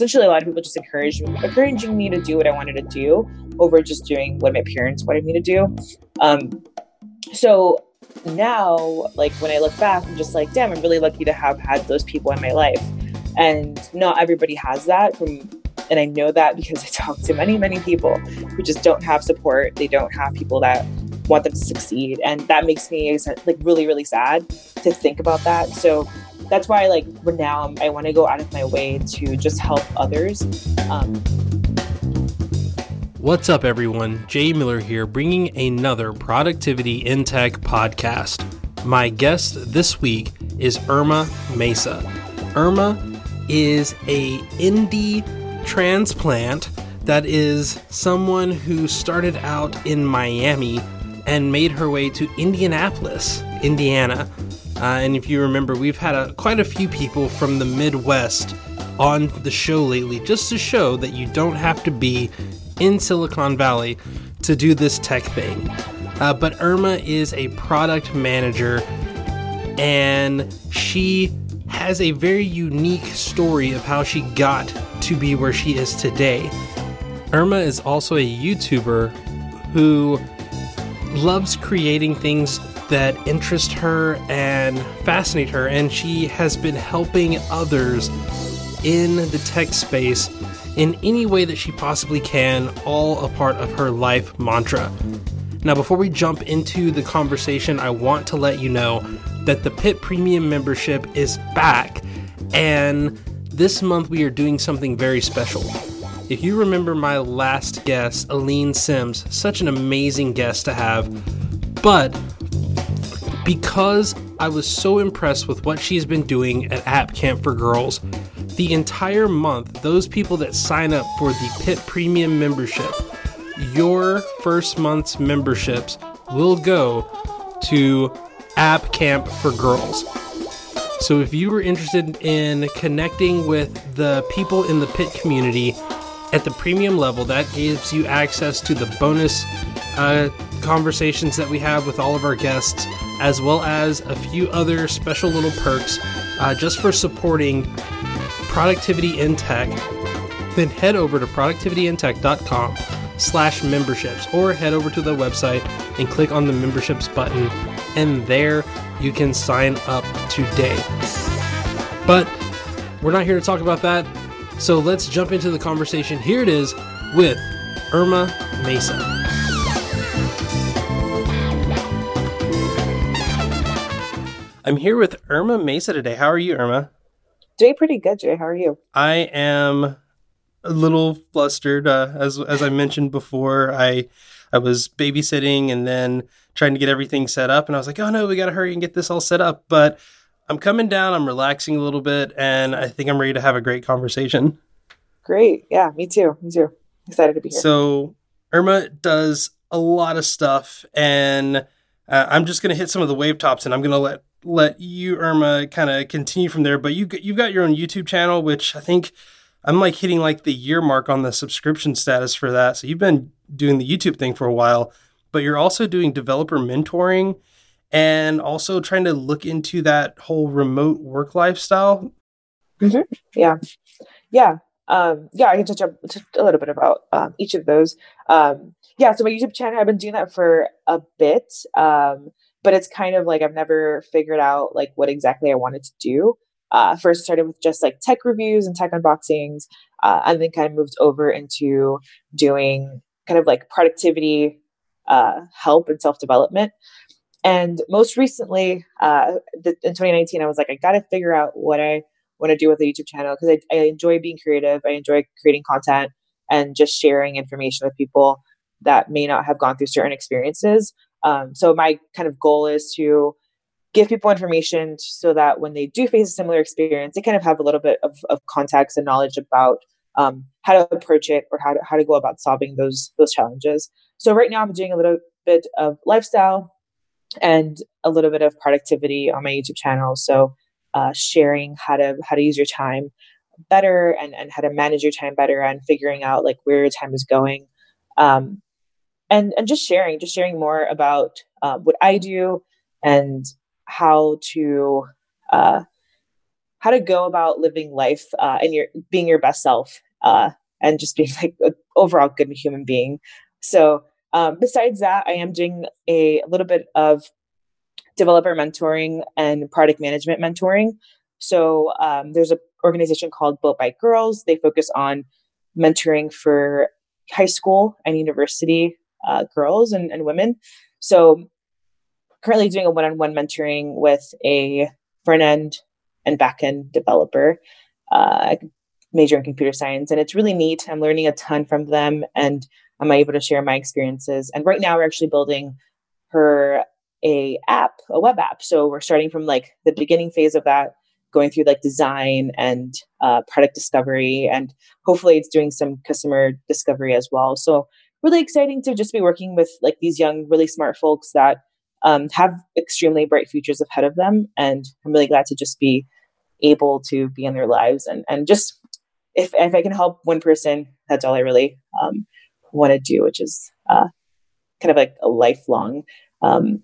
essentially a lot of people just encouraged me, encouraging me to do what I wanted to do over just doing what my parents wanted me to do. Um, so now, like when I look back, I'm just like, damn, I'm really lucky to have had those people in my life. And not everybody has that from and I know that because I talk to many, many people who just don't have support. They don't have people that want them to succeed. And that makes me like really, really sad to think about that. So that's why like now I want to go out of my way to just help others. Um, What's up, everyone? Jay Miller here, bringing another Productivity in Tech podcast. My guest this week is Irma Mesa. Irma is a indie transplant that is someone who started out in Miami and made her way to Indianapolis, Indiana, uh, and if you remember, we've had a, quite a few people from the Midwest on the show lately, just to show that you don't have to be in Silicon Valley to do this tech thing. Uh, but Irma is a product manager, and she has a very unique story of how she got to be where she is today. Irma is also a YouTuber who loves creating things that interest her and fascinate her, and she has been helping others in the tech space in any way that she possibly can, all a part of her life mantra. Now, before we jump into the conversation, I want to let you know that the Pit Premium membership is back, and this month we are doing something very special. If you remember my last guest, Aline Sims, such an amazing guest to have, but because I was so impressed with what she's been doing at App Camp for Girls. The entire month, those people that sign up for the Pit Premium membership, your first month's memberships will go to App Camp for Girls. So if you were interested in connecting with the people in the Pit community at the premium level, that gives you access to the bonus uh, conversations that we have with all of our guests as well as a few other special little perks uh, just for supporting productivity in tech. Then head over to productivityintech.com slash memberships or head over to the website and click on the memberships button and there you can sign up today. But we're not here to talk about that so let's jump into the conversation here it is with irma mesa I'm here with Irma Mesa today. How are you, Irma? Doing pretty good, Jay. How are you? I am a little flustered. Uh, as as I mentioned before, I I was babysitting and then trying to get everything set up, and I was like, oh no, we got to hurry and get this all set up. But I'm coming down. I'm relaxing a little bit, and I think I'm ready to have a great conversation. Great. Yeah, me too. Me too. Excited to be here. So Irma does a lot of stuff, and uh, I'm just going to hit some of the wave tops, and I'm going to let let you, Irma, kind of continue from there. But you you've got your own YouTube channel, which I think I'm like hitting like the year mark on the subscription status for that. So you've been doing the YouTube thing for a while, but you're also doing developer mentoring and also trying to look into that whole remote work lifestyle. Mm-hmm. Yeah, yeah, um, yeah. I can touch up a little bit about um, each of those. Um, yeah, so my YouTube channel, I've been doing that for a bit. Um, but it's kind of like I've never figured out like what exactly I wanted to do. Uh, first started with just like tech reviews and tech unboxings, uh, and then kind of moved over into doing kind of like productivity uh, help and self development. And most recently, uh, the, in 2019, I was like, I got to figure out what I want to do with the YouTube channel because I, I enjoy being creative. I enjoy creating content and just sharing information with people that may not have gone through certain experiences. Um, so my kind of goal is to give people information so that when they do face a similar experience, they kind of have a little bit of, of context and knowledge about um, how to approach it or how to how to go about solving those those challenges. So right now I'm doing a little bit of lifestyle and a little bit of productivity on my YouTube channel. So uh, sharing how to how to use your time better and, and how to manage your time better and figuring out like where your time is going. Um, and and just sharing, just sharing more about uh, what I do and how to uh, how to go about living life uh, and your being your best self uh, and just being like an overall good human being. So um, besides that, I am doing a, a little bit of developer mentoring and product management mentoring. So um, there's an organization called Built by Girls. They focus on mentoring for high school and university uh, girls and, and women. So currently doing a one-on-one mentoring with a front end and back end developer, uh, major in computer science, and it's really neat. I'm learning a ton from them, and I'm able to share my experiences. And right now, we're actually building her a app, a web app. So we're starting from like the beginning phase of that, going through like design and uh, product discovery, and hopefully it's doing some customer discovery as well. So really exciting to just be working with like these young, really smart folks that um, have extremely bright futures ahead of them. And I'm really glad to just be able to be in their lives and, and just if, if I can help one person, that's all I really um, want to do, which is uh, kind of like a lifelong um,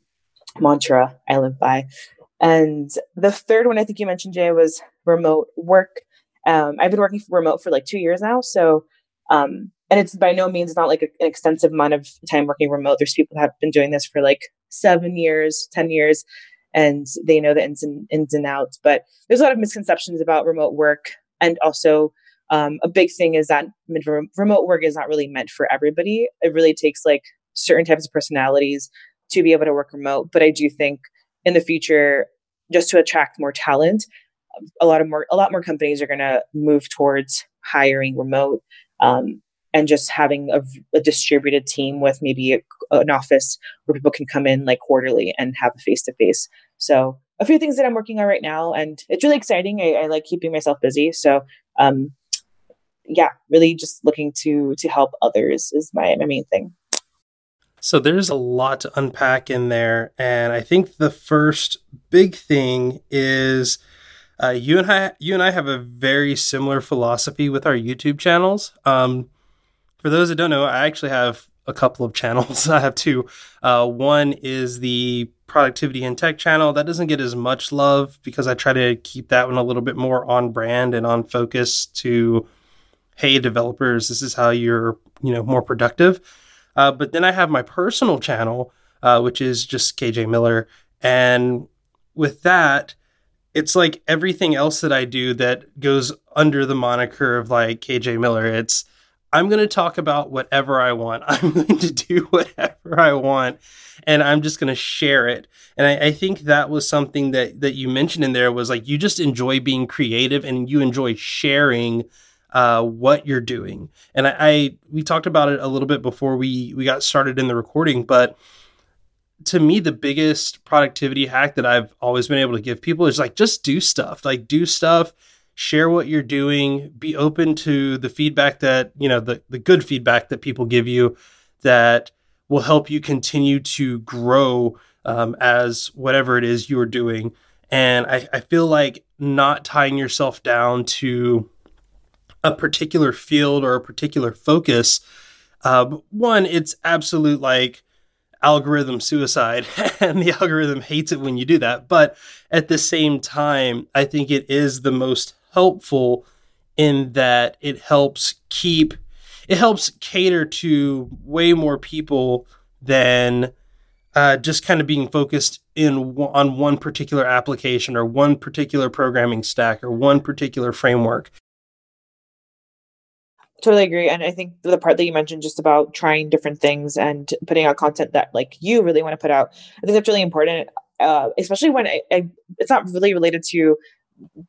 mantra I live by. And the third one I think you mentioned, Jay, was remote work. Um, I've been working remote for like two years now. So, um, and it's by no means not like a, an extensive amount of time working remote. There's people that have been doing this for like seven years, 10 years, and they know the ins and, ins and outs. But there's a lot of misconceptions about remote work. And also, um, a big thing is that remote work is not really meant for everybody. It really takes like certain types of personalities to be able to work remote. But I do think in the future, just to attract more talent, a lot of more a lot more companies are going to move towards hiring remote um, and just having a, a, distributed team with maybe a, an office where people can come in like quarterly and have a face to face. So a few things that I'm working on right now, and it's really exciting. I, I like keeping myself busy. So um, yeah, really just looking to to help others is my, my main thing. So there's a lot to unpack in there, and I think the first big thing is uh, you and I you and I have a very similar philosophy with our YouTube channels. Um, for those that don't know, I actually have a couple of channels. I have two. Uh, one is the productivity and tech channel that doesn't get as much love because I try to keep that one a little bit more on brand and on focus to hey developers this is how you're you know more productive. Uh, but then i have my personal channel uh, which is just kj miller. And with that it's like everything else that i do that goes under the moniker of like kj miller. It's i'm going to talk about whatever i want. I'm going to do whatever i want and i'm just going to share it. And I, I think that was something that that you mentioned in there was like you just enjoy being creative and you enjoy sharing uh, what you're doing. And I, I, we talked about it a little bit before we we got started in the recording, but to me the biggest productivity hack that I've always been able to give people is like just do stuff. Like do stuff, share what you're doing, be open to the feedback that, you know, the the good feedback that people give you that will help you continue to grow um, as whatever it is you're doing. And I, I feel like not tying yourself down to a particular field or a particular focus, uh, one, it's absolute like algorithm suicide, and the algorithm hates it when you do that. But at the same time, I think it is the most helpful in that it helps keep, it helps cater to way more people than uh, just kind of being focused in on one particular application or one particular programming stack or one particular framework totally agree. And i think the part that you mentioned just about trying different things and putting out content that like you really want to put out i think that's really important uh, especially when I, I, it's not really related to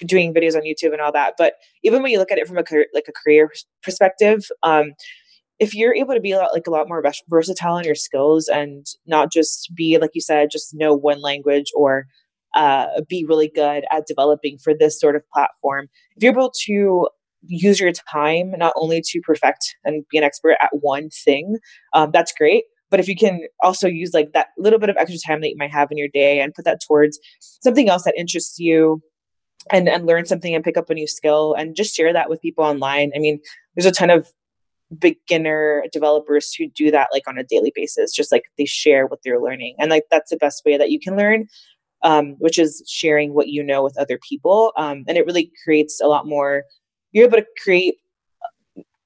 doing videos on youtube and all that but even when you look at it from a like a career perspective um, if you're able to be a lot, like a lot more versatile in your skills and not just be like you said just know one language or uh, be really good at developing for this sort of platform if you're able to use your time not only to perfect and be an expert at one thing um, that's great but if you can also use like that little bit of extra time that you might have in your day and put that towards something else that interests you and and learn something and pick up a new skill and just share that with people online i mean there's a ton of beginner developers who do that like on a daily basis just like they share what they're learning and like that's the best way that you can learn um, which is sharing what you know with other people. Um, and it really creates a lot more, you're able to create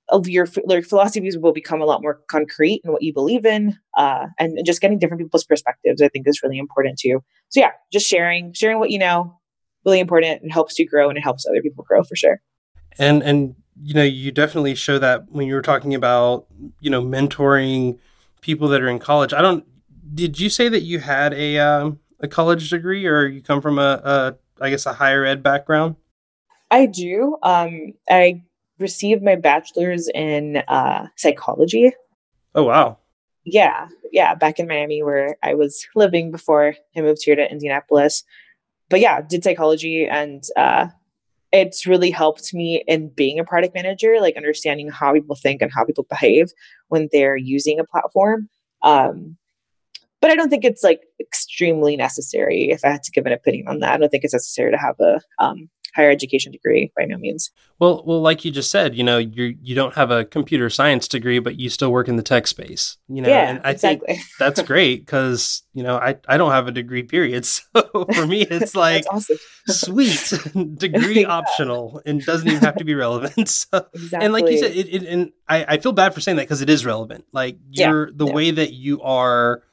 of your, your philosophies will become a lot more concrete in what you believe in uh, and, and, just getting different people's perspectives i think is really important too. So yeah just sharing sharing what you know really important. And helps you grow and it helps other people grow for sure. And and you know you definitely show that when you were talking about you know mentoring people that are in college. I don't did you say that you had a um, a college degree or you come from a, a I guess a higher ed background i do um i received my bachelor's in uh, psychology. Oh, wow. Yeah. Yeah. Back in Miami, where I was living before I moved here to Indianapolis. But yeah, did psychology and uh, it's really helped me in being a product manager, like understanding how people think and how people behave when they're using a platform. Um, but I don't think it's like extremely necessary. If I had to give an opinion on that, I don't think it's necessary to have a um, higher education degree by no means. Well, well, like you just said, you know, you you don't have a computer science degree, but you still work in the tech space. You know, yeah, and I exactly. think that's great because you know I I don't have a degree period, so for me it's like awesome. sweet degree yeah. optional and doesn't even have to be relevant. So, exactly. And like you said, it, it, and I I feel bad for saying that because it is relevant. Like you're yeah, the way that you are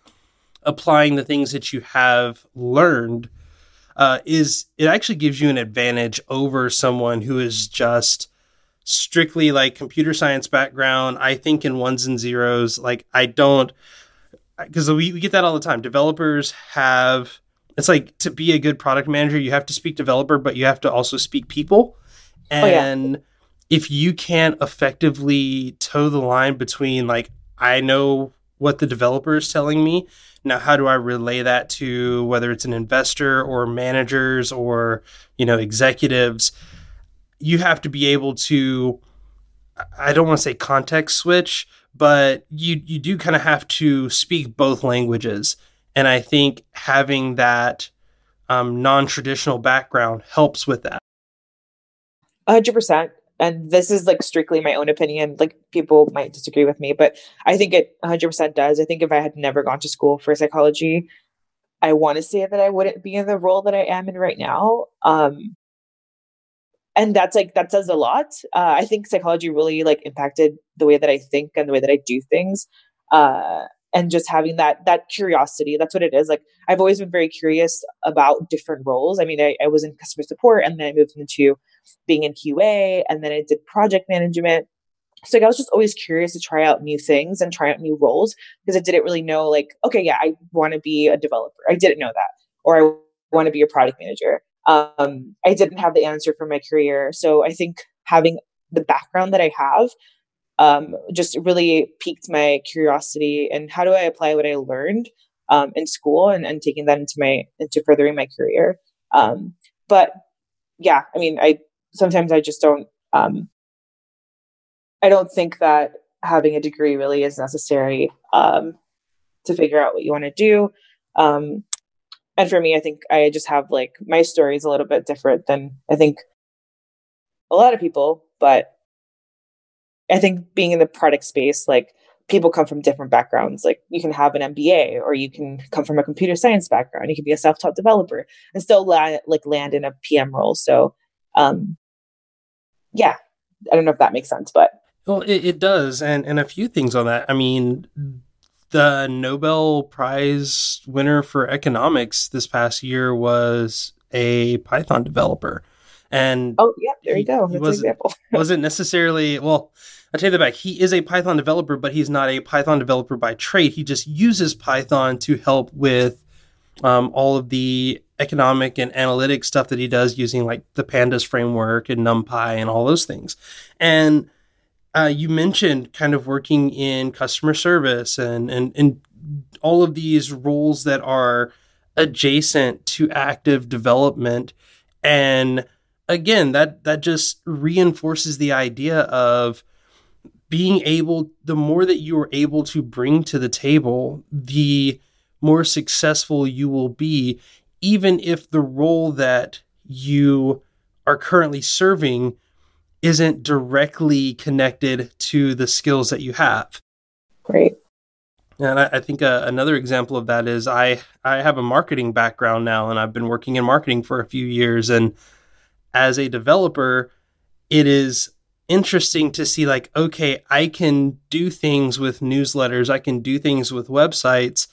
applying the things that you have learned uh, is it actually gives you an advantage over someone who is just strictly like computer science background. I think in ones and zeros. Like I don't because we, we get that all the time. Developers have it's like to be a good product manager, you have to speak developer, but you have to also speak people. And oh, yeah. if you can't effectively toe the line between like I know what the developer is telling me now, how do I relay that to whether it's an investor or managers or, you know, executives? You have to be able to, I don't want to say context switch, but you, you do kind of have to speak both languages. And I think having that um, non traditional background helps with that. 100% and this is like strictly my own opinion like people might disagree with me but i think it 100% does. I think if i had never gone to school for psychology i want to say that i wouldn't be in the role that i am in right now um and that's like that says a lot. Uh, i think psychology really like impacted the way that i think and the way that i do things uh and just having that that curiosity that's what it is. Like i've always been very curious about different roles. I mean i, I was in customer support and then i moved into being in qa and then i did project management. So like, i was just always curious to try out new things and try out new roles because i didn't really know like okay yeah i want to be a developer. I didn't know that. Or i want to be a product manager. Um, i didn't have the answer for my career. So i think having the background that i have um, just really piqued my curiosity and how do I apply what I learned um, in school and, and taking that into my into furthering my career. Um, but yeah, I mean, I sometimes I just don't um, I don't think that having a degree really is necessary um, to figure out what you want to do. Um, and for me, I think I just have like my story is a little bit different than I think a lot of people, but I think being in the product space, like people come from different backgrounds. Like you can have an MBA or you can come from a computer science background. You can be a self-taught developer and still like land in a PM role. So, um, yeah, I don't know if that makes sense, but well, it, it does, and and a few things on that. I mean, the Nobel Prize winner for economics this past year was a Python developer. And oh yeah, there you go. That's an example. wasn't necessarily well. I take that back. He is a Python developer, but he's not a Python developer by trade. He just uses Python to help with um, all of the economic and analytic stuff that he does using like the Pandas framework and NumPy and all those things. And uh, you mentioned kind of working in customer service and, and, and all of these roles that are adjacent to active development. And again, that, that just reinforces the idea of being able, the more that you are able to bring to the table, the more successful you will be, even if the role that you are currently serving isn't directly connected to the skills that you have. Great. And I, I think uh, another example of that is I I have a marketing background now, and I've been working in marketing for a few years. And as a developer, it is interesting to see like okay, I can do things with newsletters, I can do things with websites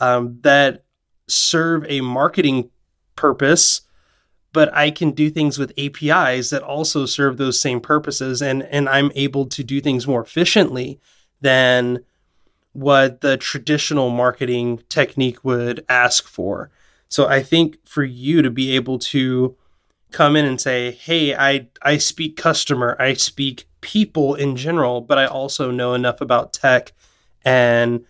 um, that serve a marketing purpose but I can do things with APIs that also serve those same purposes and and I'm able to do things more efficiently than what the traditional marketing technique would ask for. So I think for you to be able to come in and say, "Hey, I I speak customer, I speak people in general, but I also know enough about tech and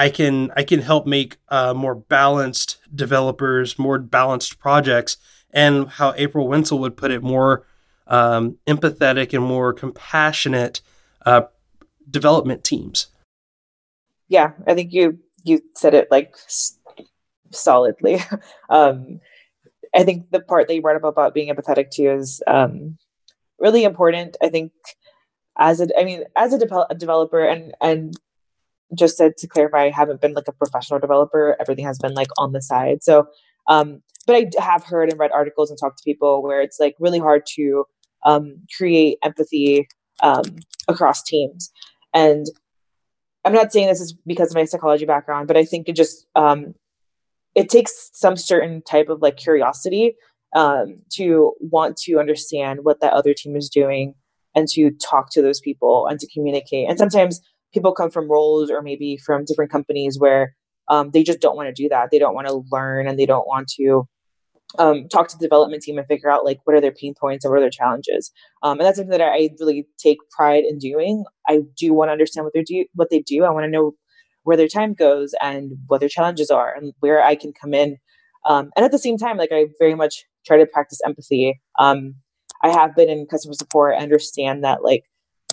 I can I can help make uh, more balanced developers, more balanced projects." and how April Wensel would put it, more um, empathetic and more compassionate uh, development teams. Yeah, I think you you said it like s- solidly. um, I think the part that you brought up about being empathetic too is um, really important. I think as a, I mean, as a, de- developer, and and just to, to clarify, I haven't been like a professional developer. Everything has been like on the side. So um, but I have heard and read articles and talked to people where it's like really hard to um, create empathy um, across teams. And I'm not saying this is because of my psychology background, but I think it just um, it takes some certain type of like curiosity um, to want to understand what that other team is doing and to talk to those people and to communicate. And sometimes people come from roles or maybe from different companies where um, they just don't want to do that. They don't want to learn and they don't want to um, talk to the development team and figure out like what are their pain points and what are their challenges. Um, and that's something that I really take pride in doing. I do want to understand what they do, what they do. I want to know where their time goes and what their challenges are and where I can come in. Um, and at the same time, like I very much try to practice empathy. Um, I have been in customer support. I understand that like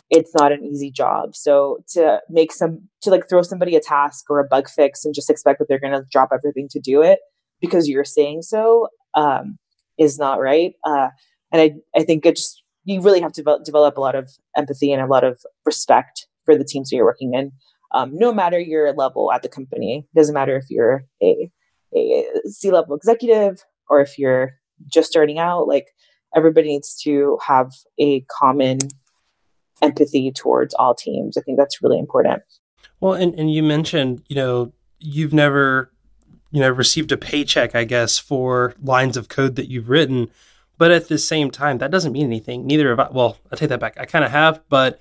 it's not an easy job. So to make some to like throw somebody a task or a bug fix and just expect that they're going to drop everything to do it because you're saying so um, is not right. Uh, and I I think it just you really have to develop, develop a lot of empathy and a lot of respect for the teams that you're working in. Um, no matter your level at the company, it doesn't matter if you're a a C level executive or if you're just starting out. Like everybody needs to have a common empathy towards all teams. I think that's really important. Well, and, and you mentioned, you know, you've never, you know, received a paycheck, I guess, for lines of code that you've written. But at the same time, that doesn't mean anything. Neither have I. Well, I take that back. I kind of have, but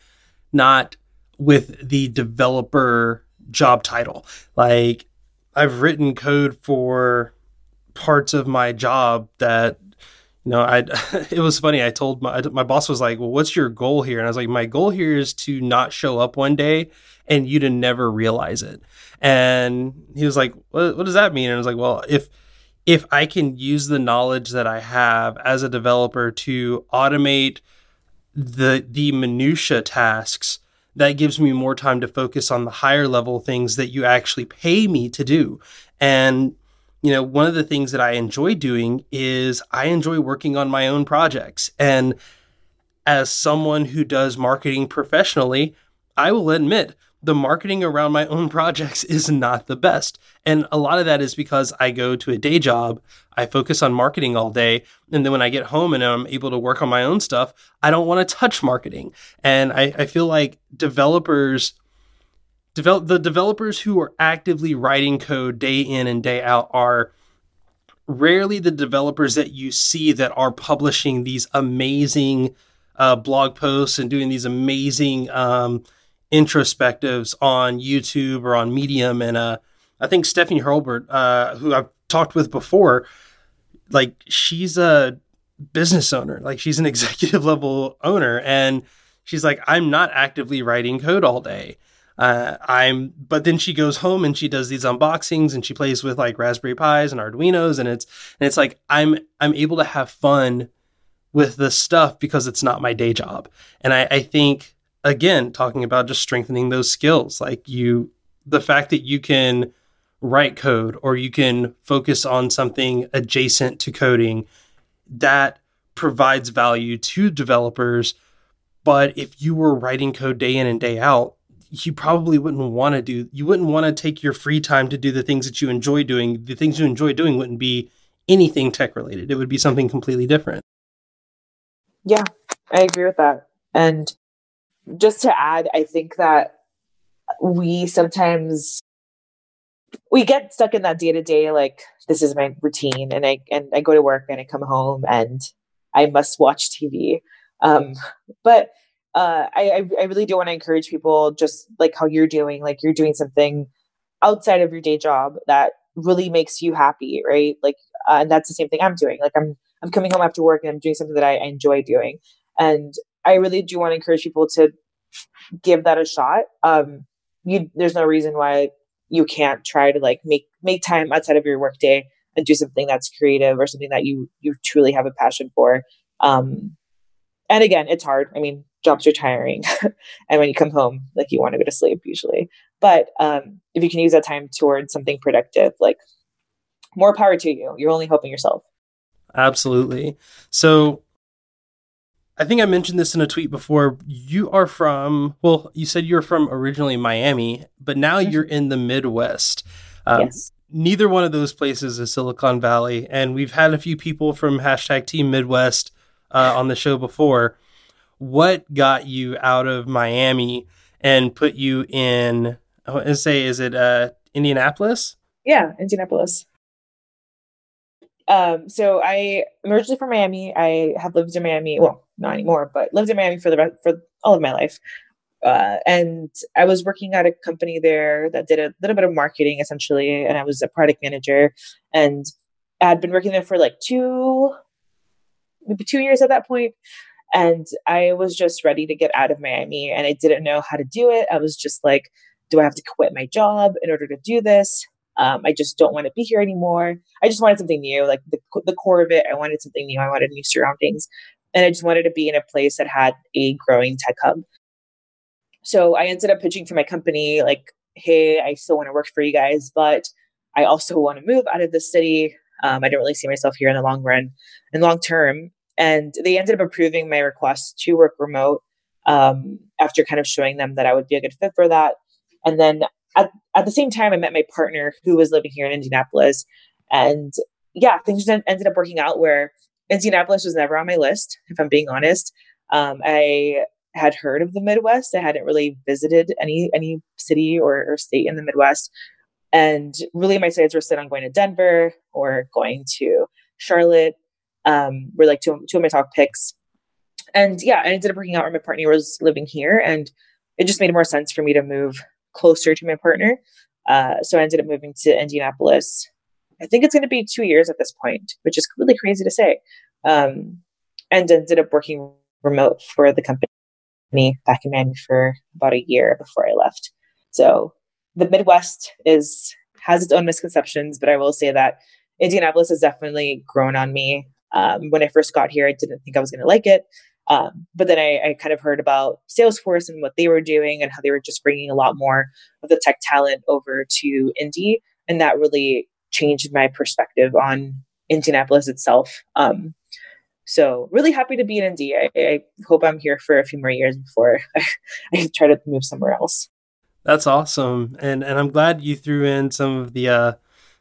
not with the developer job title. Like I've written code for parts of my job that know, I it was funny. I told my my boss was like, "Well, what's your goal here?" And I was like, "My goal here is to not show up one day and you to never realize it." And he was like, "What, what does that mean?" And I was like, "Well, if if I can use the knowledge that I have as a developer to automate the the minutia tasks, that gives me more time to focus on the higher level things that you actually pay me to do." And you know, one of the things that I enjoy doing is I enjoy working on my own projects. And as someone who does marketing professionally, I will admit the marketing around my own projects is not the best. And a lot of that is because I go to a day job, I focus on marketing all day. And then when I get home and I'm able to work on my own stuff, I don't want to touch marketing. And I, I feel like developers develop the developers who are actively writing code day in and day out are rarely the developers that you see that are publishing these amazing uh, blog posts and doing these amazing um, introspectives on YouTube or on Medium. And uh, I think Stephanie Hurlburt, uh, who I've talked with before, like she's a business owner, like she's an executive level owner, and she's like, I'm not actively writing code all day. Uh, I'm, but then she goes home and she does these unboxings and she plays with like Raspberry Pis and Arduinos, and it's and it's like I'm I'm able to have fun with the stuff because it's not my day job. And I, I think again, talking about just strengthening those skills, like you, the fact that you can write code or you can focus on something adjacent to coding, that provides value to developers. But if you were writing code day in and day out, you probably wouldn't want to do you wouldn't want to take your free time to do the things that you enjoy doing. The things you enjoy doing wouldn't be anything tech related. It would be something completely different. Yeah i agree with that. And just to add i think that we sometimes we get stuck in that day to day like this is my routine and i and i go to work and i come home and i must watch tv um but uh, I, I really do want to encourage people just like how you're doing, like you're doing something outside of your day job that really makes you happy, right? Like, uh, and that's the same thing I'm doing. Like, I'm I'm coming home after work and I'm doing something that I, I enjoy doing, and I really do want to encourage people to give that a shot. Um, you, there's no reason why you can't try to like make make time outside of your workday and do something that's creative or something that you you truly have a passion for. Um, and again, it's hard. I mean, jobs are tiring. And when you come home like you want to go to sleep usually. But um, if you can use that time towards something productive like more power to you. You're only helping yourself. Absolutely. So i think i mentioned this in a tweet before. You are from well you said you're from originally miami but now mm-hmm. you're in the midwest. Um, yes. neither one of those places is silicon valley and we've had a few people from hashtag team midwest uh, on the show before what got you out of Miami and put you in? To say, is it uh, Indianapolis? Yeah, Indianapolis. Um, so I originally from Miami. I have lived in Miami, well, not anymore, but lived in Miami for the for all of my life. Uh, and I was working at a company there that did a little bit of marketing essentially, and I was a product manager. And I had been working there for like two, two years at that. And I was just ready to get out of Miami and I didn't know how to do it. I was just like, do I have to quit my job in order to do this? Um, I just don't want to be here anymore. I just wanted something new, like the, the core of it. I wanted something new. I wanted new surroundings. And I just wanted to be in a place that had a growing tech hub. So I ended up pitching for my company, like, hey, I still want to work for you guys, but I also want to move out of the city. Um, I don't really see myself here in the long run and long term. And they ended up approving my request to work remote um, after kind of showing them that I would be a good fit for that. And then at, at the same time, I met my partner who was living here in Indianapolis. And yeah, things ended up working out where Indianapolis was never on my list, if I'm being honest. Um, I had heard of the Midwest. I hadn't really visited any any city or, or state in the Midwest. And really my sights were set on going to Denver or going to Charlotte um, were like two, two of my top picks. And yeah, I ended up working out where my partner was living here. And it just made more sense for me to move closer to my partner. Uh, so I ended up moving to Indianapolis. I think it's going to be two years at this point, which is really crazy to say. Um, and ended up working remote for the company back in Miami for about a year before I left. So the Midwest is has its own misconceptions, but I will say that Indianapolis has definitely grown on me. Um, when I first got here, I didn't think I was going to like it. Um, but then I, I, kind of heard about Salesforce and what they were doing and how they were just bringing a lot more of the tech talent over to Indy. And that really changed my perspective on Indianapolis itself. Um, so really happy to be in Indy. I, I, hope I'm here for a few more years before I, I, try to move somewhere else. That's awesome. And, and I'm glad you threw in some of the, uh,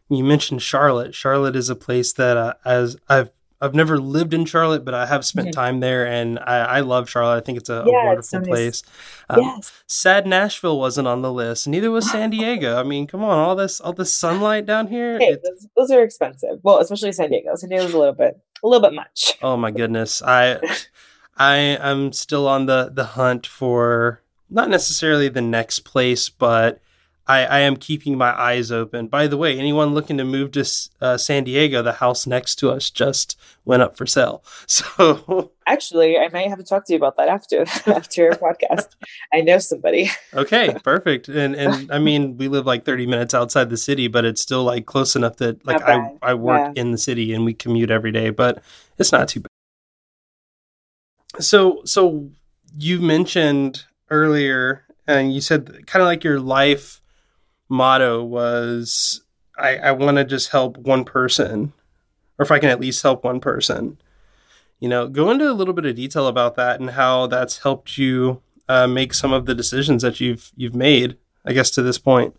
you mentioned Charlotte. Charlotte is a place that uh, as I've I've never lived in Charlotte, but I have spent mm-hmm. time there, and I, I, love Charlotte. I think it's a, yeah, a wonderful so place. Um, yes. Sad Nashville wasn't on the list. Neither was San Diego. I mean, come on, all this all this sunlight down here. Hey, those, those, are expensive. Well, especially San Diego. San Diego's a little bit a little bit much. Oh my goodness, I I am still on the the hunt for not necessarily the next place, but I, I am keeping my eyes open. By the way, anyone looking to move to uh, San Diego, the house next to us just went up for sale. So actually, I might have to talk to you about that after after your podcast. I know somebody. okay, perfect. And and I mean, we live like 30 minutes outside the city, but it's still like close enough that like I I work yeah. in the city and we commute every day, but it's not too bad. So so you mentioned earlier and you said kind of like your life motto was I, I want to just help one person, or if I can at least help one person. You know, go into a little bit of detail about that and how that's helped you uh, make some of the decisions that you've you've made. I guess to this point.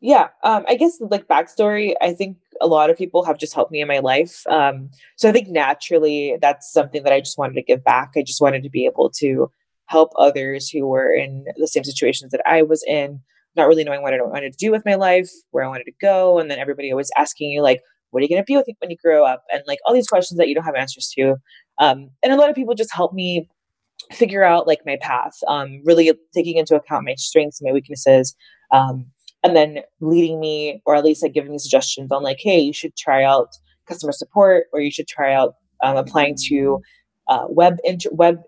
Yeah, um, I guess like backstory. I think a lot of people have just helped me in my life. Um, so I think naturally that's something that I just wanted to give back. I just wanted to be able to help others who were in the same situations that I was in, not really knowing what I wanted to do with my life, where I wanted to go, and then everybody always asking you like, "What are you going to be with when you grow up?" and like all these questions that you don't have answers to. Um, and a lot of people just help me figure out like my path, um, really taking into account my strengths and my weaknesses. Um, and then leading me or at least like giving me suggestions on like hey you should try out customer support or you should try out um, applying to uh, web inter- web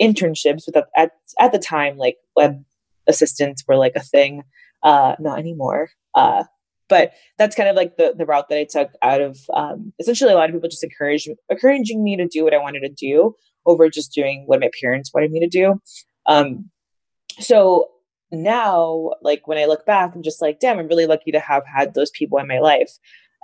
internships with at, at the time like web assistants were like a thing uh not anymore uh but that's kind of like the the route that I took out of um, essentially a lot of people just encourage encouraging me to do what I wanted to do over just doing what my parents wanted me to do. Um, so now, like when I look back, I'm just like, damn, I'm really lucky to have had those people in my life.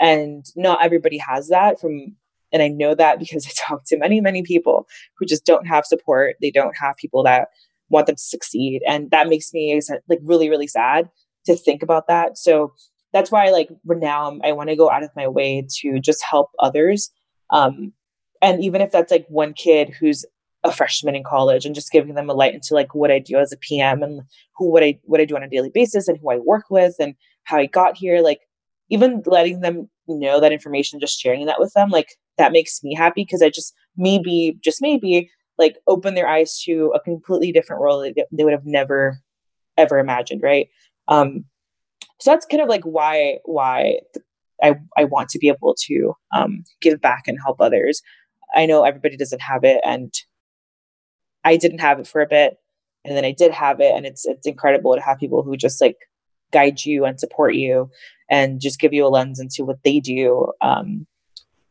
And not everybody has that from, and I know that because I talk to many, many people who just don't have support. They don't have people that want them to succeed. And that makes me like really, really sad to think about that. So that's why, like, now I want to go out of my way to just help others. Um, and even if that's like one kid who's a freshman in college and just giving them a light into like what I do as a PM and who what I what I do on a daily basis and who I work with and how I got here. Like even letting them know that information, just sharing that with them, like that makes me happy because I just maybe just maybe like open their eyes to a completely different world that they would have never ever imagined, right? Um, so that's kind of like why why I I want to be able to um, give back and help others. I know everybody doesn't have it, and I didn't have it for a bit and then I did have it and it's it's incredible to have people who just like guide you and support you and just give you a lens into what they do um,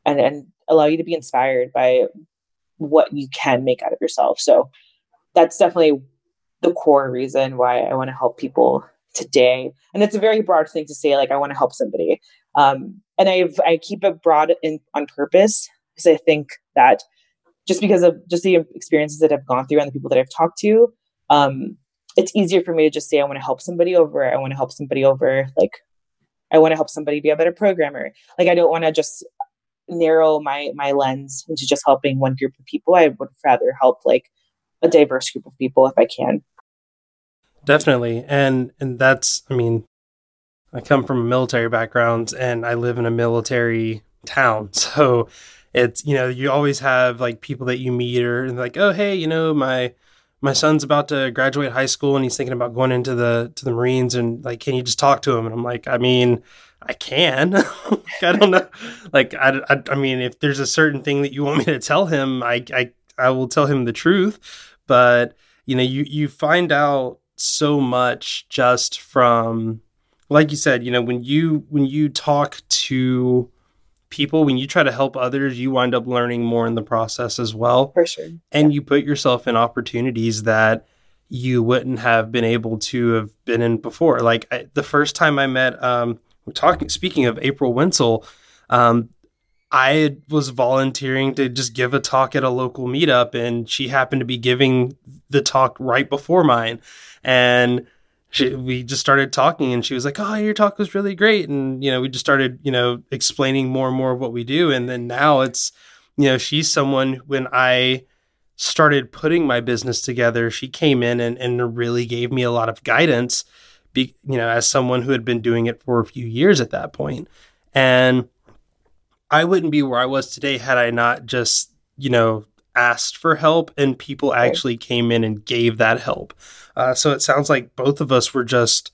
and and allow you to be inspired by what you can make out of yourself. So that's definitely the core reason why I want to help people today. And it's a very broad thing to say, like I want to help somebody. Um, and I've I keep it broad in on purpose because I think that just because of just the experiences that I've gone through and the people that I've talked to, um, it's easier for me to just say I want to help somebody over. I want to help somebody over. Like I want to help somebody be a better programmer. Like I don't want to just narrow my my lens into just helping one group of people. I would rather help like a diverse group of people if I can. Definitely. And and that's I mean I come from a military background and I live in a military town. So it's you know you always have like people that you meet or like oh hey you know my my son's about to graduate high school and he's thinking about going into the to the marines and like can you just talk to him and i'm like i mean i can i don't know like I, I, I mean if there's a certain thing that you want me to tell him i i i will tell him the truth but you know you you find out so much just from like you said you know when you when you talk to people, when you try to help others, you wind up learning more in the process as well. For sure. And yeah. you put yourself in opportunities that you wouldn't have been able to have been in before. Like I, the first time I met, um, talking, speaking of April Wensel, um, I was volunteering to just give a talk at a local meetup, and she happened to be giving the talk right before mine. And she, we just started talking and she was like, "Oh, your talk was really great." And you know, we just started, you know, explaining more and more of what we do and then now it's you know, she's someone when I started putting my business together, she came in and, and really gave me a lot of guidance, be, you know, as someone who had been doing it for a few years at that point. And I wouldn't be where I was today had I not just, you know, asked for help and people actually came in and gave that help. Uh, so it sounds like both of us were just,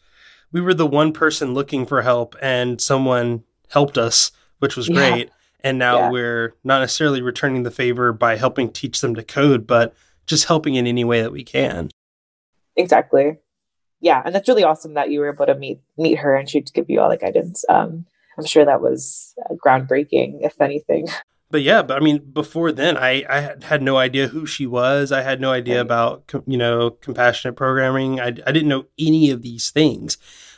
we were the one person looking for help and someone helped us, which was yeah. great. And now yeah. we're not necessarily returning the favor by helping teach them to code, but just helping in any way that we can. Exactly. Yeah. And that's really awesome that you were able to meet, meet her and she'd give you all the guidance. Um, I'm sure that was uh, groundbreaking, if anything. but yeah, but I mean, before then, I, I had no idea who she was. I had no idea about, you know, compassionate programming. I, I didn't know any of these things.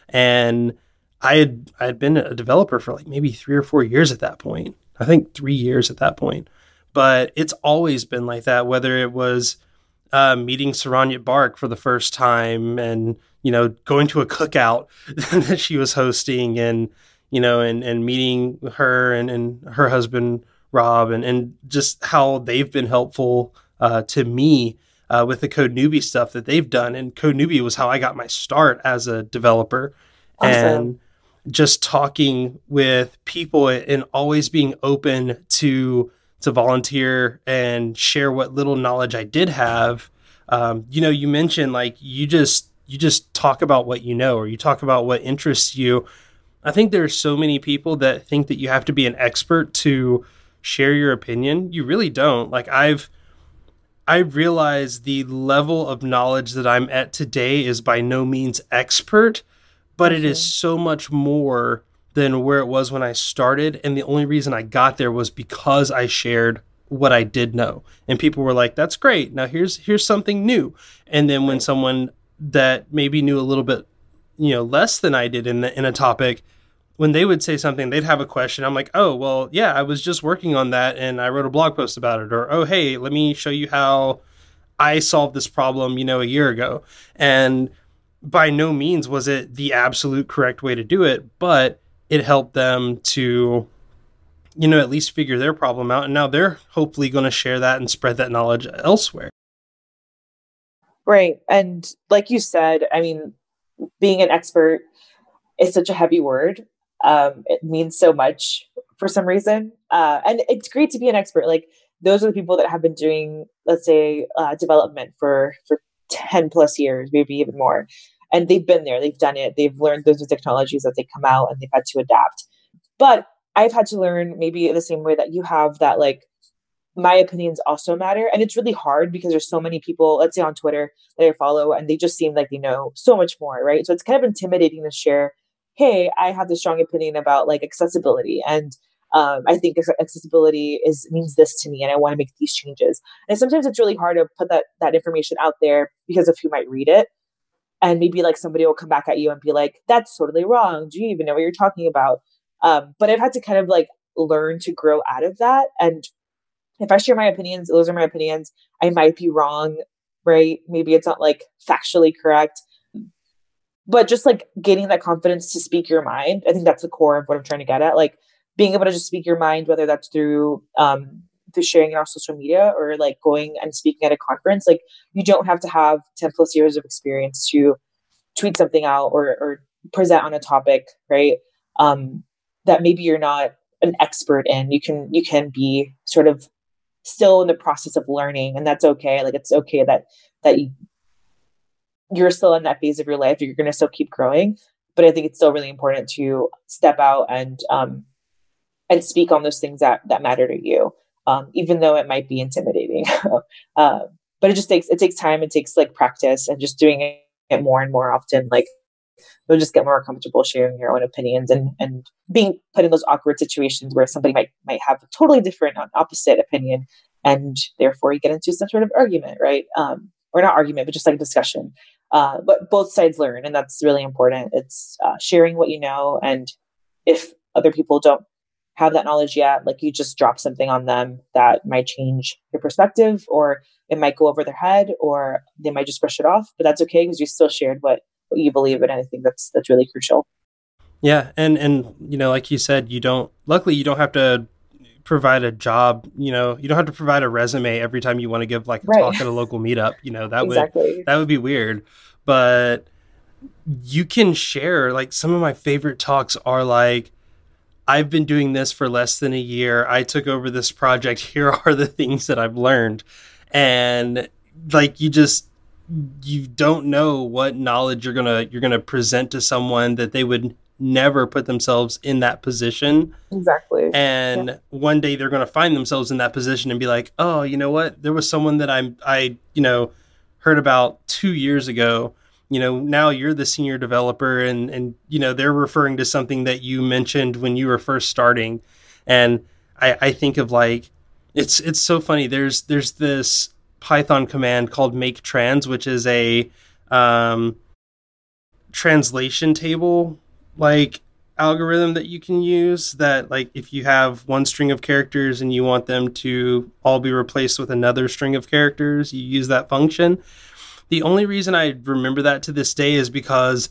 And I had, I had been a developer for like maybe three or four years at that point. I think three years at that point. But it's always been like that, whether it was uh, meeting Saron Yitbarek for the first time and, you know, going to a cookout that she was hosting and, you know, and, and meeting her and, and her husband, Rob, and, and just how they've been helpful uh, to me uh, with the Code Newbie stuff that they've done. And Code Newbie was how I got my start as a developer. Awesome. And just talking with people and always being open to to volunteer and share what little knowledge I did have. Um, you know, you mentioned like you just you just talk about what you know or you talk about what interests you. I think there are so many people that think that you have to be an expert to share your opinion. You really don't. Like I've I realize the level of knowledge that I'm at today is by no means expert, but mm-hmm. it is so much more than where it was when I started. And the only reason I got there was because I shared what I did know. And people were like, that's great. Now here's here's something new. And then when someone that maybe knew a little bit, you know, less than I did in the, in a topic when they would say something, they'd have a question. I'm like, oh, well, yeah, I was just working on that and I wrote a blog post about it. Or, oh, hey, let me show you how I solved this problem, you know, a year ago. And by no means was it the absolute correct way to do it, but it helped them to, you know, at least figure their problem out. And now they're hopefully going to share that and spread that knowledge elsewhere. Right. And like you said, I mean, being an expert is such a heavy word um, it means so much for some reason. Uh, and it's great to be an expert. Like those are the people that have been doing, let's say, uh, development for for ten plus years, maybe even more. And they've been there, they've done it, they've learned those new technologies that they come out, and they've had to adapt. But I've had to learn maybe the same way that you have that like my opinions also matter. And it's really hard because there's so many people, let's say on Twitter that I follow, and they just seem like they know so much more, right? So it's kind of intimidating to share hey, I have this strong opinion about like accessibility and um, I think accessibility is means this to me, and I want to make these changes. And sometimes it's really hard to put that that information out there because of who might read it, and maybe like somebody will come back at you and be like, "That's totally wrong. Do you even know what you're talking about?" Um, but I've had to kind of like learn to grow out of that. And if I share my opinions, those are my opinions. I might be wrong, right? Maybe it's not like factually correct but just like gaining that confidence to speak your mind i think that's the core of what i'm trying to get at like being able to just speak your mind whether that's through um through sharing it on social media or like going and speaking at a conference like you don't have to have 10 plus years of experience to tweet something out or or present on a topic right um that maybe you're not an expert in you can you can be sort of still in the process of learning and that's okay like it's okay that that you you're still in that phase of your life. You're going to still keep growing, but I think it's still really important to step out and um, and speak on those things that that matter to you, um, even though it might be intimidating. uh, but it just takes it takes time. It takes like practice and just doing it more and more often. Like you'll just get more comfortable sharing your own opinions and and being put in those awkward situations where somebody might might have a totally different opposite opinion and therefore you get into some sort of argument right? Um, or not argument but just like discussion. Uh, but both sides learn and that's really important. It's uh, sharing what you know and if other people don't have that knowledge yet like you just drop something on them that might change your perspective or it might go over their head or they might just brush it off but that's okay because you still shared what what you believe in and i think that's that's really crucial yeah and and you know like you said you don't luckily you don't have to provide a job you know you don't have to provide a resume every time you want to give like a right. talk at a local meetup you know that exactly. would that would be weird but you can share like some of my favorite talks are like I've been doing this for less than a year. I took over this project. Here are the things that I've learned. And like you just you don't know what knowledge you're going to you're to present to someone that they would never put themselves in that position. Exactly. And yeah. one day they're going to find themselves in that position and be like, "Oh, you know what? There was someone that I'm I, you know, heard about 2 years ago. You know, now you're the senior developer and and you know, they're referring to something that you mentioned when you were first starting." And I I think of like it's it's so funny. There's there's this Python command called maketrans which is a um translation table like algorithm that you can use that like if you have one string of characters and you want them to all be replaced with another string of characters, you use that function. The only reason I remember that to this day is because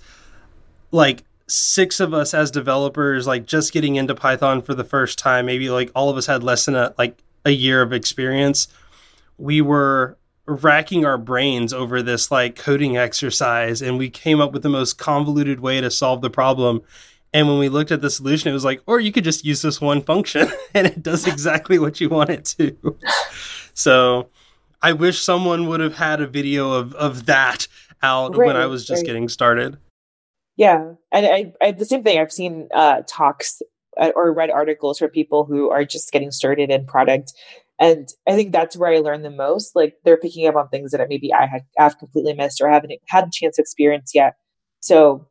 like six of us as developers like just getting into Python for the first time, maybe like all of us had less than a like a year of experience. We were racking our brains over this like coding exercise and we came up with the most convoluted way to solve the problem and when we looked at the solution, it was like, or you could just use this one function and it does exactly what you want it to. So I wish someone would have had a video of, of that out right, when I was just right. getting started. Yeah. And I, I the same thing. I've seen uh, talks uh, or read articles for people who are just getting started in product. And I think that's where I learned the most. Like they're picking up on things that maybe I had have completely missed or haven't had a chance to experience yet. So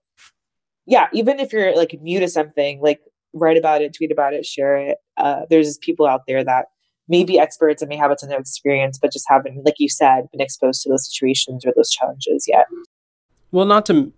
yeah, even if you're like new to something, like write about it, tweet about it, share it. Uh, there's people out there that may be experts and may have a ton of experience, but just haven't, like you said, been exposed to those situations or those challenges yet. Well, not to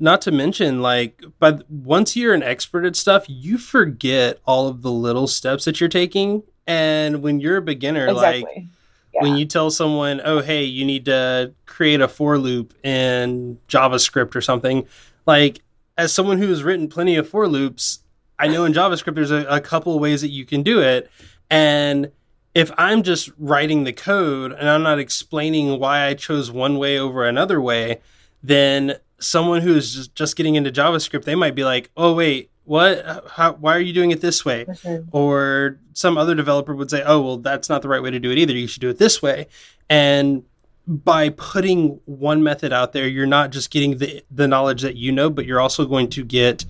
not to mention like but once you're an expert at stuff you forget all of the little steps that you're taking and when you're a beginner exactly. like yeah. when you tell someone oh hey you need to create a for loop in javascript or something like as someone who's written plenty of for loops, I know in JavaScript there's a, a couple of ways that you can do it. And if I'm just writing the code and I'm not explaining why I chose one way over another way, then someone who's just, just getting into JavaScript, they might be like, oh, wait, what? How, why are you doing it this way? Or some other developer would say, oh, well, that's not the right way to do it either. You should do it this way. And by putting one method out there, you're not just getting the the knowledge that you know, but you're also going to get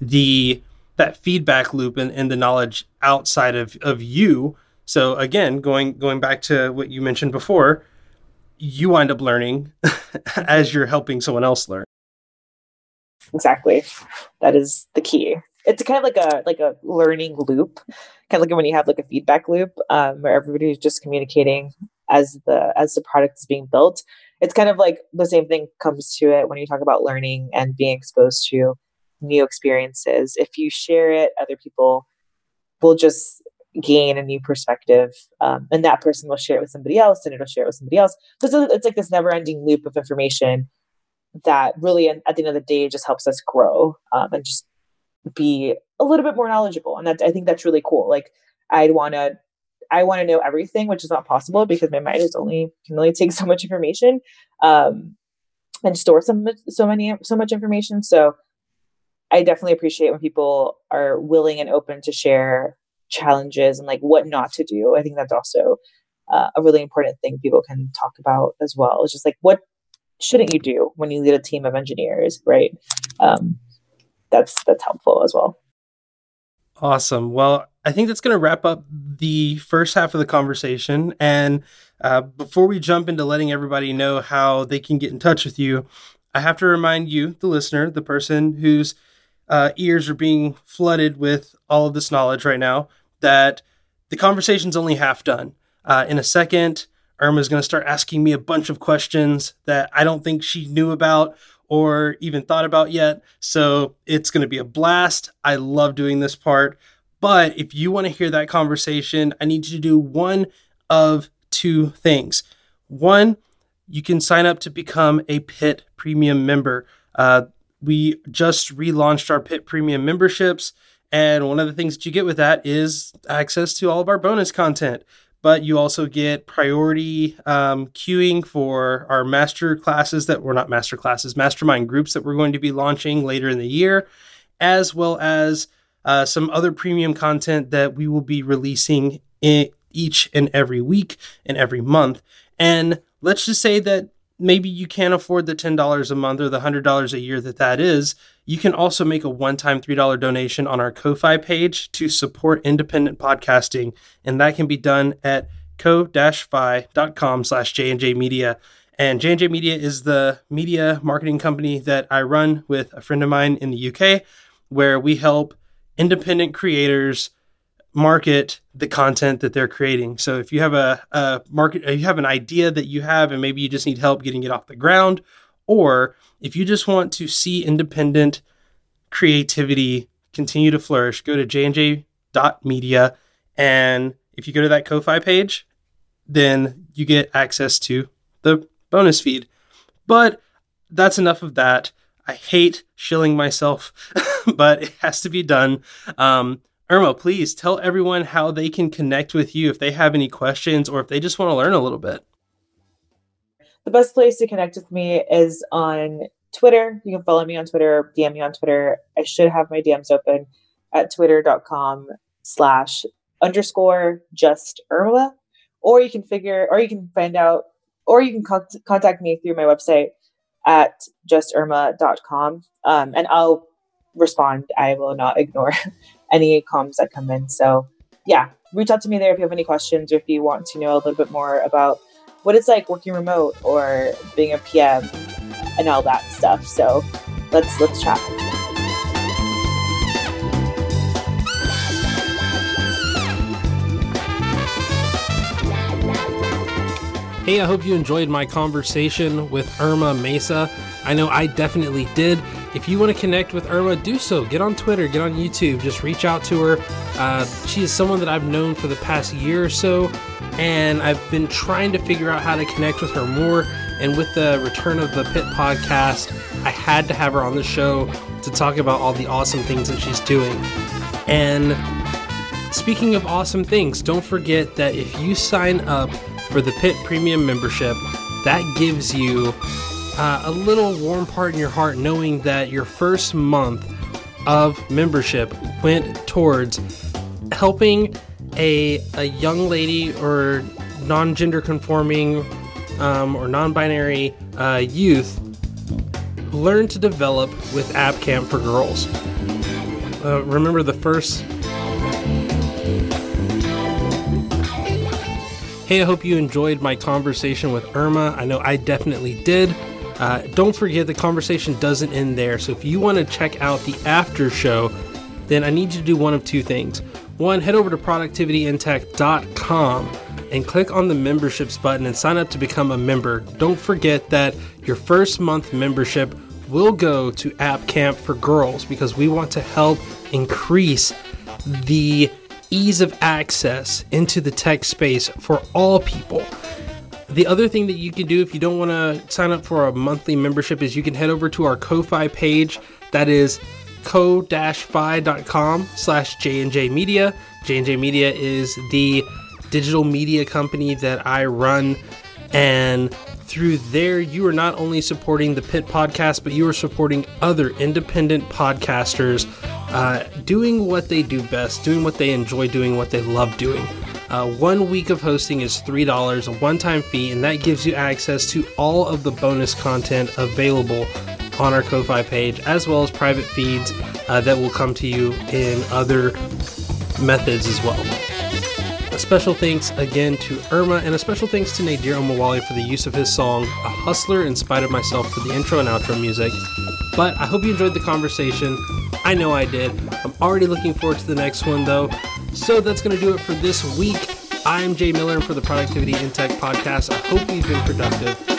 the that feedback loop and, and the knowledge outside of, of you. So again, going going back to what you mentioned before, you wind up learning as you're helping someone else learn. Exactly. That is the key. It's kind of like a like a learning loop, kind of like when you have like a feedback loop um, where everybody's just communicating as the as the product is being built it's kind of like the same thing comes to it when you talk about learning and being exposed to new experiences if you share it other people will just gain a new perspective um, and that person will share it with somebody else and it'll share it with somebody else so it's like this never ending loop of information that really at the end of the day just helps us grow um, and just be a little bit more knowledgeable and that i think that's really cool like i'd want to I want to know everything, which is not possible because my mind is only can only take so much information um, and store so much, so many, so much information. So I definitely appreciate when people are willing and open to share challenges and like what not to do. I think that's also uh, a really important thing people can talk about as well. It's just like what shouldn't you do when you lead a team of engineers, right? Um, that's that's helpful as well. Awesome. Well, I think that's going to wrap up the first half of the conversation. And uh, before we jump into letting everybody know how they can get in touch with you, I have to remind you, the listener, the person whose uh, ears are being flooded with all of this knowledge right now, that the conversation's only half done. Uh, in a second, Irma is going to start asking me a bunch of questions that I don't think she knew about or even thought about yet. So it's going to be a blast. I love doing this part. But if you want to hear that conversation, I need you to do one of two things. One, you can sign up to become a PIT Premium member. Uh, we just relaunched our PIT Premium memberships. And one of the things that you get with that is access to all of our bonus content but you also get priority um, queuing for our master classes that were not master classes, mastermind groups that we're going to be launching later in the year, as well as uh, some other premium content that we will be releasing each and every week and every month. And let's just say that maybe you can't afford the $10 a month or the $100 a year that that is, you can also make a one-time $3 donation on our Ko-Fi page to support independent podcasting, and that can be done at ko-fi.com slash J&J Media. And J&J Media is the media marketing company that I run with a friend of mine in the UK, where we help independent creators – market the content that they're creating. So if you have a, a market, you have an idea that you have, and maybe you just need help getting it off the ground, or if you just want to see independent creativity continue to flourish, go to jnj.media. And if you go to that Ko-Fi page, then you get access to the bonus feed. But that's enough of that. I hate shilling myself, but it has to be done. Um, Irma, please tell everyone how they can connect with you if they have any questions or if they just want to learn a little bit. The best place to connect with me is on Twitter. You can follow me on Twitter DM me on Twitter. I should have my DMs open at twitter.com slash underscore just Irma. Or you can figure, or you can find out, or you can con- contact me through my website at justirma.com. Um, and I'll respond. I will not ignore any comms that come in. So, yeah, reach out to me there if you have any questions or if you want to know a little bit more about what it's like working remote or being a PM and all that stuff. So, let's let's chat. Hey, I hope you enjoyed my conversation with Irma Mesa. I know I definitely did. If you want to connect with Irma, do so. Get on Twitter, get on YouTube, just reach out to her. Uh, she is someone that I've known for the past year or so, and I've been trying to figure out how to connect with her more. And with the return of the Pit podcast, I had to have her on the show to talk about all the awesome things that she's doing. And speaking of awesome things, don't forget that if you sign up for the Pit Premium membership, that gives you uh, a little warm part in your heart knowing that your first month of membership went towards helping a, a young lady or non gender conforming um, or non binary uh, youth learn to develop with App Camp for Girls. Uh, remember the first Hey, I hope you enjoyed my conversation with Irma. I know I definitely did. Uh, don't forget the conversation doesn't end there. So if you want to check out the after show, then I need you to do one of two things. One, head over to productivityintech.com and click on the memberships button and sign up to become a member. Don't forget that your first month membership will go to App Camp for Girls because we want to help increase the ease of access into the tech space for all people. The other thing that you can do if you don't want to sign up for a monthly membership is you can head over to our Ko-Fi page. That is ko-fi.com slash J&J Media. J&J Media is the digital media company that I run. And through there, you are not only supporting the Pit podcast, but you are supporting other independent podcasters uh, doing what they do best, doing what they enjoy doing, what they love doing. Uh, one week of hosting is $3, a one time fee, and that gives you access to all of the bonus content available on our Ko-Fi page, as well as private feeds uh, that will come to you in other methods as well. A special thanks again to Irma, and a special thanks to Nadir Omowale for the use of his song, A Hustler in Spite of Myself, for the intro and outro music. But I hope you enjoyed the conversation. I know I did. I'm already looking forward to the next one, though. So that's going to do it for this week. I'm Jay Miller, for the Productivity in Tech podcast, I hope you've been productive.